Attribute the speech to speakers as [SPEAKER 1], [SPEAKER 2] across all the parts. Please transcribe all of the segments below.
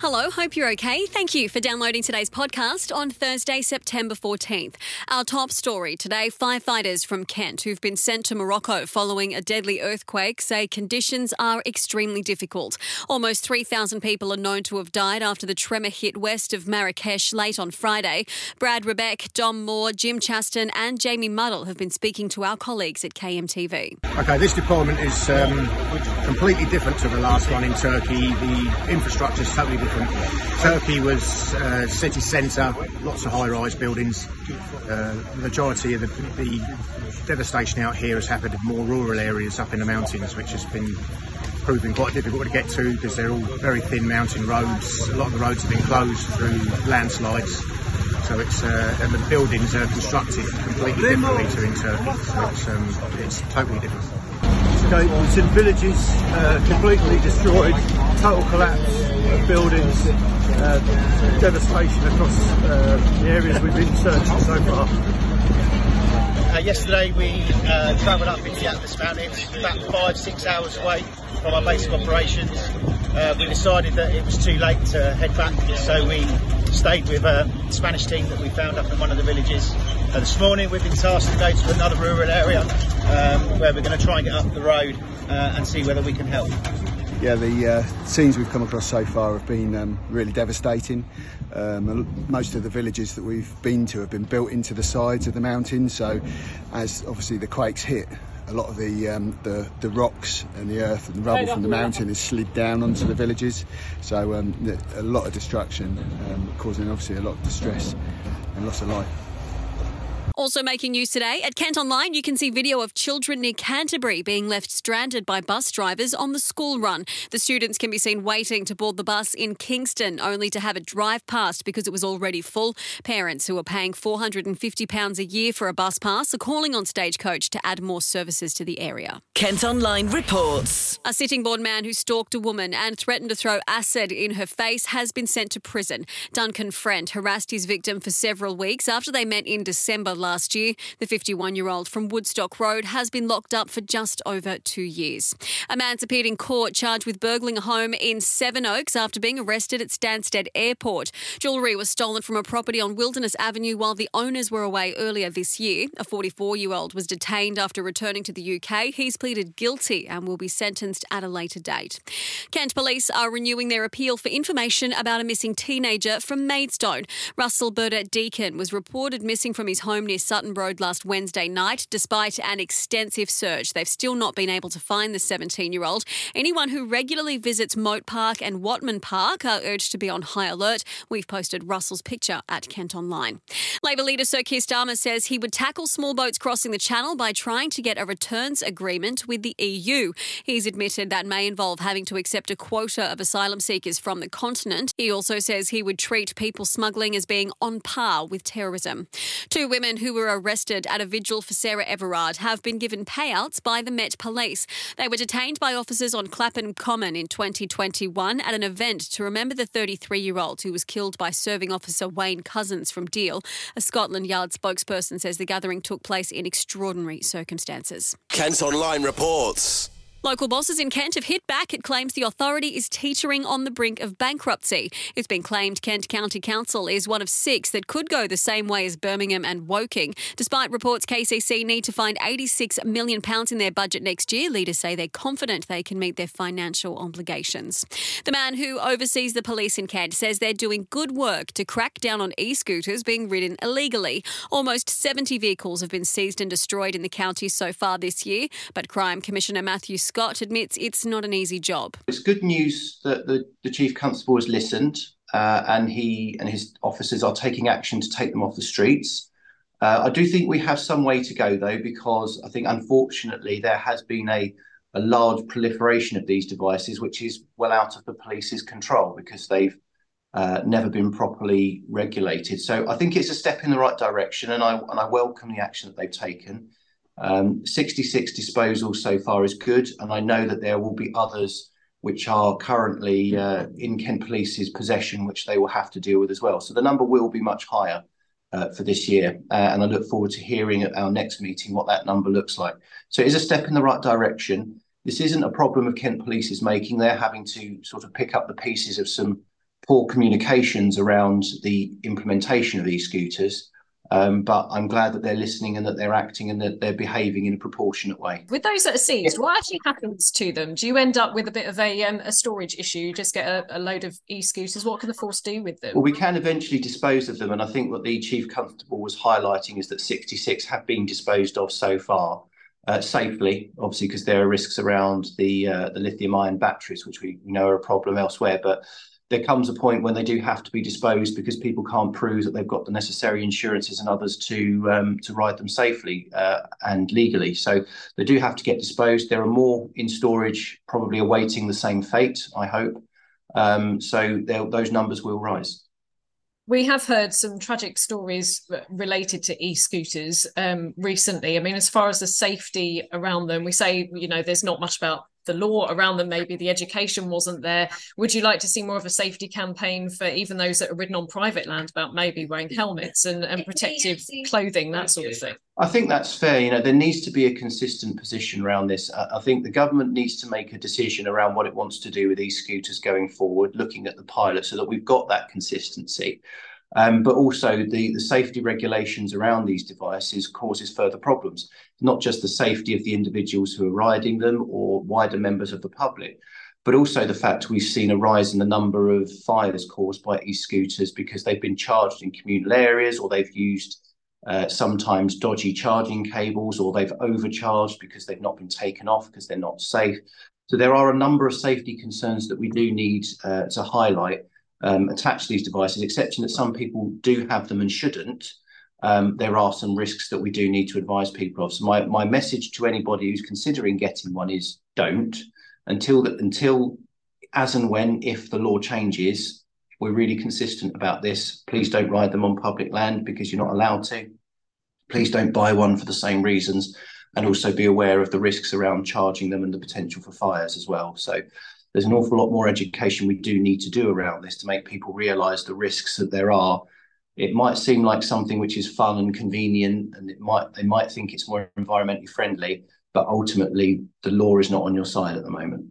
[SPEAKER 1] Hello, hope you're okay. Thank you for downloading today's podcast on Thursday, September 14th. Our top story today firefighters from Kent who've been sent to Morocco following a deadly earthquake say conditions are extremely difficult. Almost 3,000 people are known to have died after the tremor hit west of Marrakesh late on Friday. Brad Rebeck, Dom Moore, Jim Chaston, and Jamie Muddle have been speaking to our colleagues at KMTV.
[SPEAKER 2] Okay, this deployment is um, completely different to the last one in Turkey. The infrastructure is totally different. Turkey was uh, city centre, lots of high-rise buildings. Uh, the majority of the, the devastation out here has happened in more rural areas up in the mountains, which has been proving quite difficult to get to because they're all very thin mountain roads. A lot of the roads have been closed through landslides. So it's uh, and the buildings are constructed completely differently to in Turkey. So it's, um, it's totally different.
[SPEAKER 3] Okay, it's in villages, uh, completely destroyed, total collapse of buildings, uh, devastation across uh, the areas we've been searching so far.
[SPEAKER 4] Uh, yesterday we uh, travelled up into the Atlas Mountains, about five, six hours away from our base of operations. Uh, we decided that it was too late to head back, so we stayed with a Spanish team that we found up in one of the villages. Uh, this morning we've been tasked to go to another rural area um, where we're going to try and get up the road uh, and see whether we can help
[SPEAKER 5] yeah, the uh, scenes we've come across so far have been um, really devastating. Um, most of the villages that we've been to have been built into the sides of the mountains, so as obviously the quakes hit, a lot of the, um, the, the rocks and the earth and the rubble from the mountain has slid down onto the villages. So um, a lot of destruction, um, causing obviously a lot of distress and loss of life.
[SPEAKER 1] Also making news today, at Kent Online, you can see video of children near Canterbury being left stranded by bus drivers on the school run. The students can be seen waiting to board the bus in Kingston, only to have it drive past because it was already full. Parents who are paying £450 a year for a bus pass are calling on Stagecoach to add more services to the area.
[SPEAKER 6] Kent Online reports.
[SPEAKER 1] A Sittingbourne man who stalked a woman and threatened to throw acid in her face has been sent to prison. Duncan Friend harassed his victim for several weeks after they met in December last last year. The 51 year old from Woodstock Road has been locked up for just over two years. A man's appeared in court charged with burgling a home in Sevenoaks after being arrested at Stansted Airport. Jewellery was stolen from a property on Wilderness Avenue while the owners were away earlier this year. A 44 year old was detained after returning to the UK. He's pleaded guilty and will be sentenced at a later date. Kent police are renewing their appeal for information about a missing teenager from Maidstone. Russell Burdett Deacon was reported missing from his home near Sutton Road last Wednesday night. Despite an extensive search, they've still not been able to find the 17 year old. Anyone who regularly visits Moat Park and Whatman Park are urged to be on high alert. We've posted Russell's picture at Kent Online. Labor leader Sir Keir Starmer says he would tackle small boats crossing the Channel by trying to get a returns agreement with the EU. He's admitted that may involve having to accept a quota of asylum seekers from the continent. He also says he would treat people smuggling as being on par with terrorism. Two women who were arrested at a vigil for Sarah Everard have been given payouts by the Met Police. They were detained by officers on Clapham Common in 2021 at an event to remember the 33 year old who was killed by serving officer Wayne Couzens from Deal. A Scotland Yard spokesperson says the gathering took place in extraordinary circumstances.
[SPEAKER 7] Kent Online reports.
[SPEAKER 1] Local bosses in Kent have hit back. It claims the authority is teetering on the brink of bankruptcy. It's been claimed Kent County Council is one of six that could go the same way as Birmingham and Woking. Despite reports KCC need to find £86 million in their budget next year, leaders say they're confident they can meet their financial obligations. The man who oversees the police in Kent says they're doing good work to crack down on e scooters being ridden illegally. Almost 70 vehicles have been seized and destroyed in the county so far this year, but Crime Commissioner Matthew Scott admits it's not an easy job.
[SPEAKER 8] It's good news that the, the Chief Constable has listened uh, and he and his officers are taking action to take them off the streets. Uh, I do think we have some way to go though, because I think unfortunately there has been a, a large proliferation of these devices, which is well out of the police's control because they've uh, never been properly regulated. So I think it's a step in the right direction, and I and I welcome the action that they've taken. Um, 66 disposals so far is good, and I know that there will be others which are currently uh, in Kent Police's possession, which they will have to deal with as well. So the number will be much higher. uh, for this year, uh, and I look forward to hearing at our next meeting what that number looks like. So it is a step in the right direction. This isn't a problem of Kent Police is making. They're having to sort of pick up the pieces of some poor communications around the implementation of e-scooters. Um, but I'm glad that they're listening and that they're acting and that they're behaving in a proportionate way.
[SPEAKER 9] With those that are seized, what actually happens to them? Do you end up with a bit of a, um, a storage issue? You just get a, a load of e-scooters. What can the force do with them?
[SPEAKER 8] Well, we can eventually dispose of them, and I think what the chief constable was highlighting is that 66 have been disposed of so far. Uh, safely, obviously, because there are risks around the uh, the lithium ion batteries, which we know are a problem elsewhere. But there comes a point when they do have to be disposed because people can't prove that they've got the necessary insurances and others to um, to ride them safely uh, and legally. So they do have to get disposed. There are more in storage, probably awaiting the same fate. I hope. Um, so those numbers will rise.
[SPEAKER 9] We have heard some tragic stories related to e-scooters um, recently. I mean, as far as the safety around them, we say you know there's not much about the law around them maybe the education wasn't there. Would you like to see more of a safety campaign for even those that are ridden on private land about maybe wearing helmets and, and protective clothing that sort of thing?
[SPEAKER 8] I think that's fair. You know there needs to be a consistent position around this. I think the government needs to make a decision around what it wants to do with these scooters going forward looking at the pilot so that we've got that consistency but also the, the safety regulations around these devices causes further problems, not just the safety of the individuals who are riding them or wider members of the public, but also the fact we've seen a rise in the number of fires caused by e-scooters because they've been charged in communal areas or they've used uh, sometimes dodgy charging cables or they've overcharged because they've not been taken off because they're not safe. So there are a number of safety concerns that we do need uh, to highlight um, attach these devices, accepting that some people do have them and shouldn't. Um, there are some risks that we do need to advise people of. So my, my message to anybody who's considering getting one is don't until that until as and when if the law changes, we're really consistent about this. Please don't ride them on public land because you're not allowed to. Please don't buy one for the same reasons, and also be aware of the risks around charging them and the potential for fires as well. So there's an mm. awful lot more education we do need to do around this to make people realize the risks that there are it might seem like something which is fun and convenient and it might they might think it's more environmentally friendly but ultimately the law is not on your side at the moment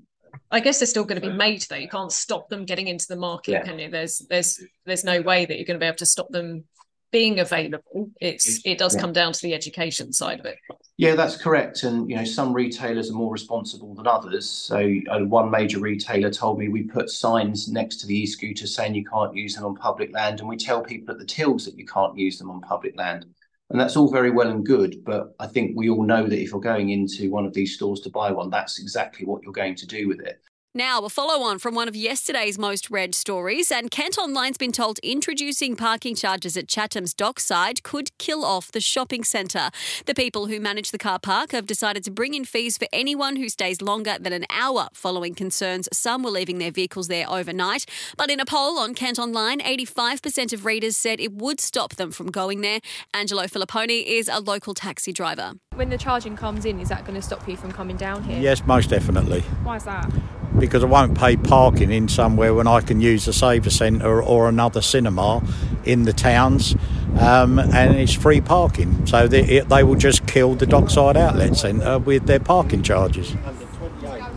[SPEAKER 9] I guess they're still going to be made though. You can't stop them getting into the market, yeah. can you? There's there's there's no way that you're going to be able to stop them being available. It's it does yeah. come down to the education side of it.
[SPEAKER 8] Yeah, that's correct. And you know, some retailers are more responsible than others. So uh, one major retailer told me we put signs next to the e-scooter saying you can't use them on public land, and we tell people at the tills that you can't use them on public land. And that's all very well and good, but I think we all know that if you're going into one of these stores to buy one, that's exactly what you're going to do with it.
[SPEAKER 1] Now, a follow on from one of yesterday's most read stories, and Kent Online's been told introducing parking charges at Chatham's dockside could kill off the shopping centre. The people who manage the car park have decided to bring in fees for anyone who stays longer than an hour following concerns some were leaving their vehicles there overnight. But in a poll on Kent Online, 85% of readers said it would stop them from going there. Angelo Filipponi is a local taxi driver.
[SPEAKER 10] When the charging comes in, is that going to stop you from coming down here?
[SPEAKER 11] Yes, most definitely.
[SPEAKER 10] Why is that?
[SPEAKER 11] Because I won't pay parking in somewhere when I can use the Saver Centre or another cinema in the towns, um, and it's free parking. So they, they will just kill the Dockside Outlet Centre with their parking charges.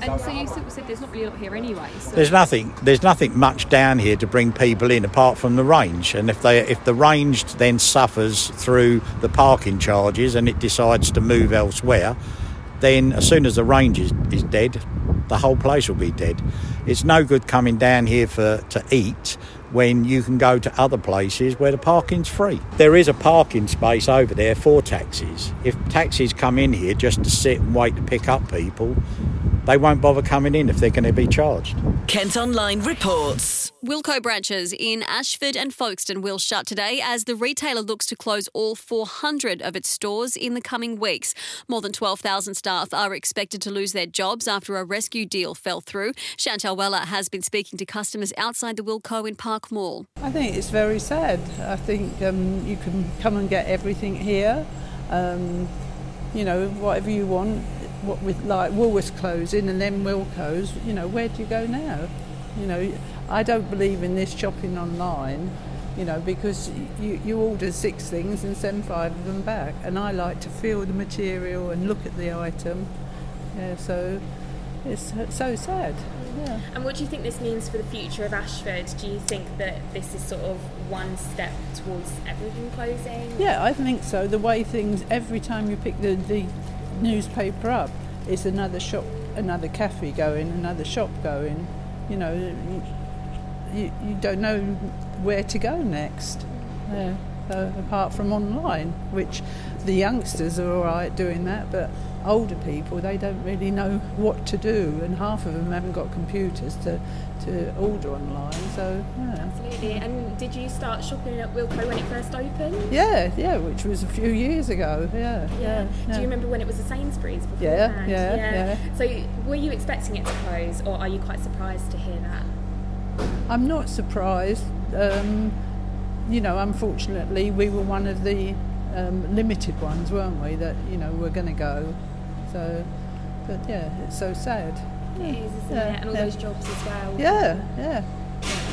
[SPEAKER 10] And so you said there's not really a lot here anyway. So.
[SPEAKER 11] There's nothing. There's nothing much down here to bring people in apart from the range. And if they, if the range then suffers through the parking charges and it decides to move elsewhere, then as soon as the range is, is dead, the whole place will be dead. It's no good coming down here for to eat when you can go to other places where the parking's free. There is a parking space over there for taxis. If taxis come in here just to sit and wait to pick up people, they won't bother coming in if they're going to be charged.
[SPEAKER 6] Kent Online reports.
[SPEAKER 1] Wilko branches in Ashford and Folkestone will shut today as the retailer looks to close all 400 of its stores in the coming weeks. More than 12,000 staff are expected to lose their jobs after a rescue deal fell through. Chantal Weller has been speaking to customers outside the Wilko in Park Mall.
[SPEAKER 12] I think it's very sad. I think um, you can come and get everything here. Um, you know, whatever you want. What with like Woolworths closing and then Wilko's, you know, where do you go now? You know, I don't believe in this shopping online you know, because you, you order six things and send five of them back. And I like to feel the material and look at the item. Yeah, so it's so sad. Yeah.
[SPEAKER 10] And what do you think this means for the future of Ashford? Do you think that this is sort of one step towards everything closing?
[SPEAKER 12] Yeah, I think so. The way things, every time you pick the, the newspaper up, it's another shop, another cafe going, another shop going. You know, you, you, you don't know where to go next. Yeah. So apart from online, which the youngsters are all right doing that, but older people they don't really know what to do, and half of them haven't got computers to, to order online. So yeah.
[SPEAKER 10] Absolutely. And did you start shopping at Wilko when it first opened?
[SPEAKER 12] Yeah, yeah, which was a few years ago. Yeah, yeah.
[SPEAKER 10] Do you remember when it was a Sainsbury's before?
[SPEAKER 12] Yeah, yeah, yeah.
[SPEAKER 10] So were you expecting it to close, or are you quite surprised to hear that?
[SPEAKER 12] I'm not surprised. Um, you know, unfortunately, we were one of the um, limited ones, weren't we? That you know were going to go. So, but yeah, it's so sad.
[SPEAKER 10] It is, isn't
[SPEAKER 12] Yeah,
[SPEAKER 10] it? And all
[SPEAKER 12] yeah.
[SPEAKER 10] those jobs as well.
[SPEAKER 12] Yeah, yeah.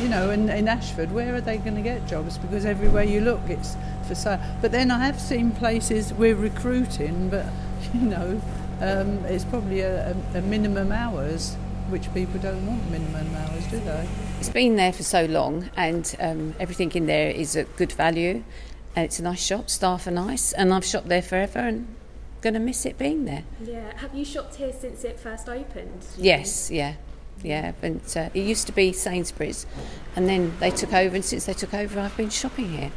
[SPEAKER 12] You know, in, in Ashford, where are they going to get jobs? Because everywhere you look, it's for sale. But then I have seen places we're recruiting, but you know, um, it's probably a, a, a minimum hours, which people don't want minimum hours, do they?
[SPEAKER 13] It's been there for so long, and um, everything in there is at good value, and it's a nice shop. Staff are nice, and I've shopped there forever, and going to miss it being there.
[SPEAKER 10] Yeah. Have you shopped here since it first opened?
[SPEAKER 13] Yes, yeah, yeah. But uh, it used to be Sainsbury's, and then they took over, and since they took over, I've been shopping here.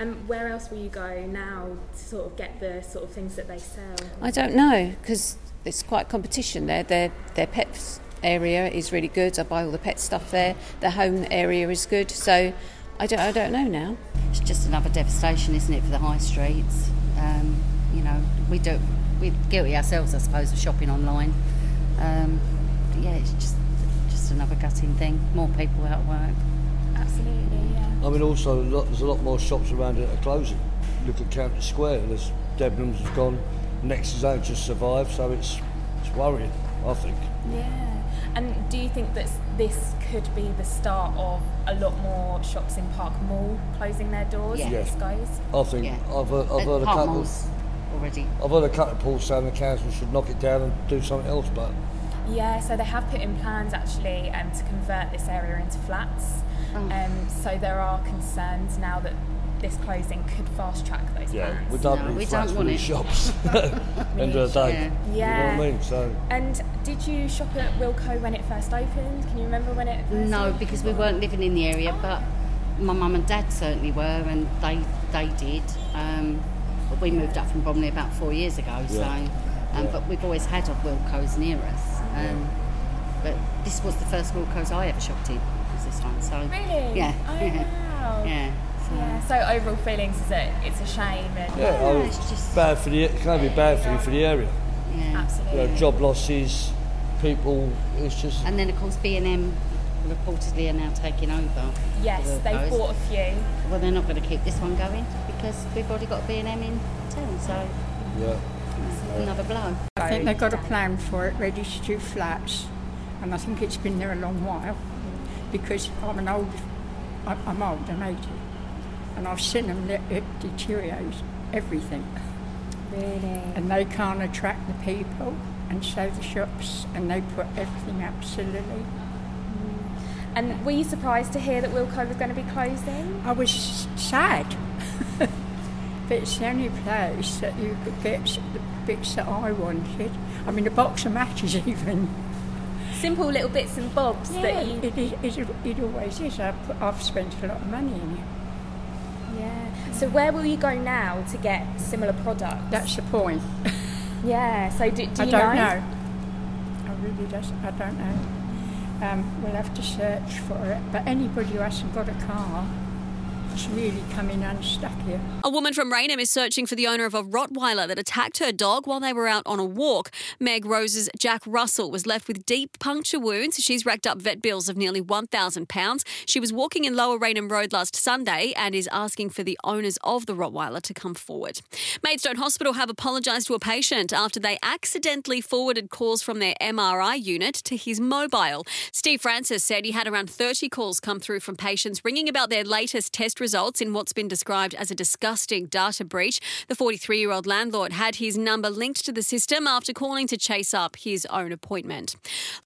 [SPEAKER 10] And where else will you go now to sort of get the sort of things that they sell?
[SPEAKER 13] I don't know because it's quite competition there. Their their pets area is really good. I buy all the pet stuff there. The home area is good. So I don't I don't know now.
[SPEAKER 14] It's just another devastation, isn't it, for the high streets? Um, you know, we do we're guilty ourselves, I suppose, of shopping online. Um, but yeah, it's just just another gutting thing. More people out of work.
[SPEAKER 10] Absolutely, yeah.
[SPEAKER 3] I mean, also, lot, there's a lot more shops around it that are closing. Look at County Square, there's Debenhams has gone, Nexus ain't just survived, so it's it's worrying, I think.
[SPEAKER 10] Yeah. And do you think that this could be the start of a lot more shops in Park Mall closing their doors if
[SPEAKER 3] Yes.
[SPEAKER 10] this goes?
[SPEAKER 3] I think
[SPEAKER 14] Yeah.
[SPEAKER 3] I've heard, I've heard a
[SPEAKER 14] Park
[SPEAKER 3] couple.
[SPEAKER 14] Mall's already.
[SPEAKER 3] I've heard a couple of reports saying the council should knock it down and do something else, but
[SPEAKER 10] Yeah, so they have put in plans actually um, to convert this area into flats. Um, so there are concerns now that this closing could fast track those
[SPEAKER 3] yeah,
[SPEAKER 10] plans.
[SPEAKER 3] we don't
[SPEAKER 14] No,
[SPEAKER 3] need
[SPEAKER 14] we
[SPEAKER 3] flats,
[SPEAKER 14] don't want
[SPEAKER 3] need
[SPEAKER 14] it.
[SPEAKER 3] shops. End of the day,
[SPEAKER 10] Yeah.
[SPEAKER 3] you know what I mean? So
[SPEAKER 10] And did you shop at Wilko when it first opened? Can you remember when it first
[SPEAKER 14] No,
[SPEAKER 10] opened?
[SPEAKER 14] because we weren't living in the area, but my mum and dad certainly were, and they they did. Um, but we moved up from Bromley about four years ago, so.
[SPEAKER 3] Yeah.
[SPEAKER 14] Um, But we've always had a Wilko's near us. Um, But this was the first Wilko's I ever shopped in. Was this one? So
[SPEAKER 10] Really?
[SPEAKER 14] yeah,
[SPEAKER 10] Oh,
[SPEAKER 14] yeah,
[SPEAKER 10] wow.
[SPEAKER 14] yeah. So,
[SPEAKER 10] Yeah, so overall feelings is that it's a shame and
[SPEAKER 3] yeah, I was bad for the. It can be bad for you for the area.
[SPEAKER 14] yeah.
[SPEAKER 10] absolutely.
[SPEAKER 3] You know, job losses, people. It's just
[SPEAKER 14] And then of course B and M reportedly are now taking over.
[SPEAKER 10] Yes,
[SPEAKER 14] the
[SPEAKER 10] they
[SPEAKER 14] Wilko's.
[SPEAKER 10] bought a few.
[SPEAKER 14] Well, they're not going to keep this one going because we've already got B&M in town, so
[SPEAKER 3] yeah.
[SPEAKER 14] another blow.
[SPEAKER 15] I think they've got a plan for it, ready to do flats, and I think it's been there a long while because I'm an old, I- I'm old, I'm 80, and I've seen them let it deteriorate everything,
[SPEAKER 10] Really?
[SPEAKER 15] and they can't attract the people, and so the shops, and they put everything absolutely.
[SPEAKER 10] And were you surprised to hear that Wilko was going to be closing?
[SPEAKER 15] I was sad, but it's the only place that you could get the bits that I wanted. I mean, a box of matches even.
[SPEAKER 10] Simple little bits and bobs
[SPEAKER 15] Yeah,
[SPEAKER 10] that you.
[SPEAKER 15] it, is- it, it always is. I've, I've spent a lot of money in it.
[SPEAKER 10] Yeah. So where will you go now to get similar products?
[SPEAKER 15] That's the point.
[SPEAKER 10] Yeah. So do, do
[SPEAKER 15] I
[SPEAKER 10] you
[SPEAKER 15] don't
[SPEAKER 10] know?
[SPEAKER 15] know. I really just, I don't know. Um, we'll have to search for it. But anybody who hasn't got a car It's really coming unstuck here.
[SPEAKER 1] A woman from Rainham is searching for the owner of a Rottweiler that attacked her dog while they were out on a walk. Meg Rose's Jack Russell was left with deep puncture wounds. She's racked up vet bills of nearly £1,000. She was walking in Lower Rainham Road last Sunday and is asking for the owners of the Rottweiler to come forward. Maidstone Hospital have apologised to a patient after they accidentally forwarded calls from their MRI unit to his mobile. Steve Francis said he had around 30 calls come through from patients ringing about their latest test results in what's been described as a disgusting data breach. The 43 year old landlord had his number linked to the system after calling to chase up his own appointment.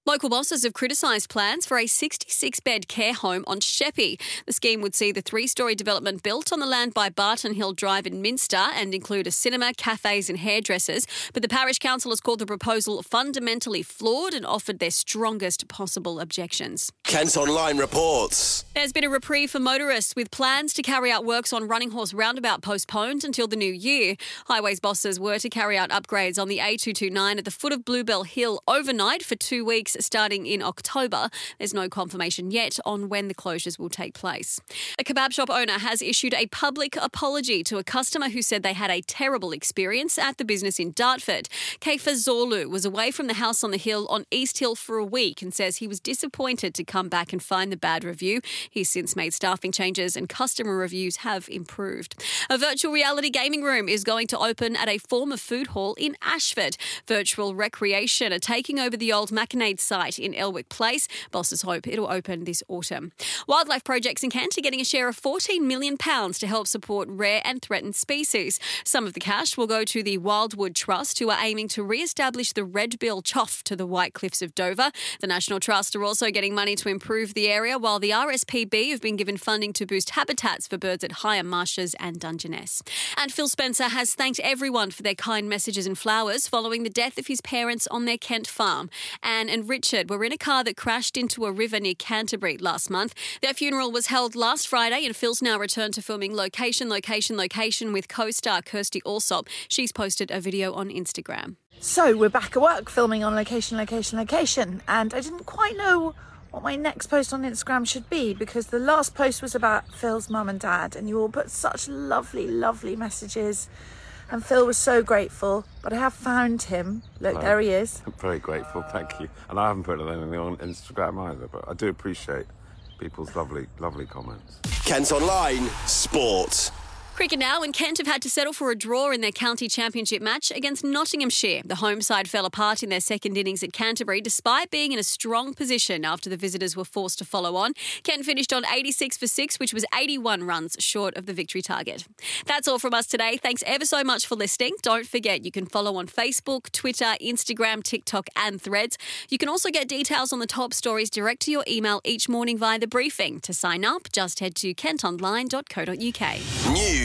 [SPEAKER 1] Local bosses have criticised plans for a 66 bed care home on Sheppey. The scheme would see the three story development built on the land by Barton Hill Drive in Minster and include a cinema, cafes, and hairdressers. But the parish council has called the proposal fundamentally flawed and offered their strongest possible objections.
[SPEAKER 7] Kent Online reports.
[SPEAKER 1] There's been a reprieve for motorists with plans to carry out works on Running Horse Roundabout postponed until the new year. Highways bosses were to carry out upgrades on the A229 at the foot of Bluebell Hill overnight for two weeks starting in October. There's no confirmation yet on when the closures will take place. A kebab shop owner has issued a public apology to a customer who said they had a terrible experience at the business in Dartford. Kaifa Zorlu was away from the house on the hill on East Hill for a week and says he was disappointed to come back and find the bad review. He's since made staffing changes and customer reviews have improved. A virtual reality gaming room is going to open at a former food hall in Ashford. Virtual Recreation are taking over the old Mackinade site in Elwick Place. Bosses hope it'll open this autumn. Wildlife projects in Kent are getting a share of £14 million to help support rare and threatened species. Some of the cash will go to the Wildwood Trust, who are aiming to re establish the red bill chough to the White Cliffs of Dover. The National Trust are also getting money to improve the area, while the RSPB have been given funding to boost habitats for birds at Higham Marshes and Dungeness. And Phil Spencer has thanked everyone for their kind messages and flowers following the death of his parents on their Kent farm. Anne and Richard were in a car that crashed into a river near Canterbury last month. Their funeral was held last Friday, and Phil's now returned to filming location, location, location with co star Kirstie Allsopp. She's posted a video on Instagram.
[SPEAKER 16] So we're back at work filming on location, location, location, and I didn't quite know what my next post on Instagram should be because the last post was about Phil's mum and dad, and you all put such lovely, lovely messages. And Phil was so grateful, but I have found him. Look,
[SPEAKER 17] Right.
[SPEAKER 16] there he is.
[SPEAKER 17] I'm very grateful, thank you. And I haven't put anything on Instagram either, but I do appreciate people's lovely, lovely comments.
[SPEAKER 7] Kent Online Sport.
[SPEAKER 1] Cricket now, and Kent have had to settle for a draw in their county championship match against Nottinghamshire. The home side fell apart in their second innings at Canterbury, despite being in a strong position after the visitors were forced to follow on. Kent finished on 86 for 6, which was 81 runs short of the victory target. That's all from us today. Thanks ever so much for listening. Don't forget you can follow on Facebook, Twitter, Instagram, TikTok, and Threads. You can also get details on the top stories direct to your email each morning via the briefing. To sign up, just head to kentonline.co.uk.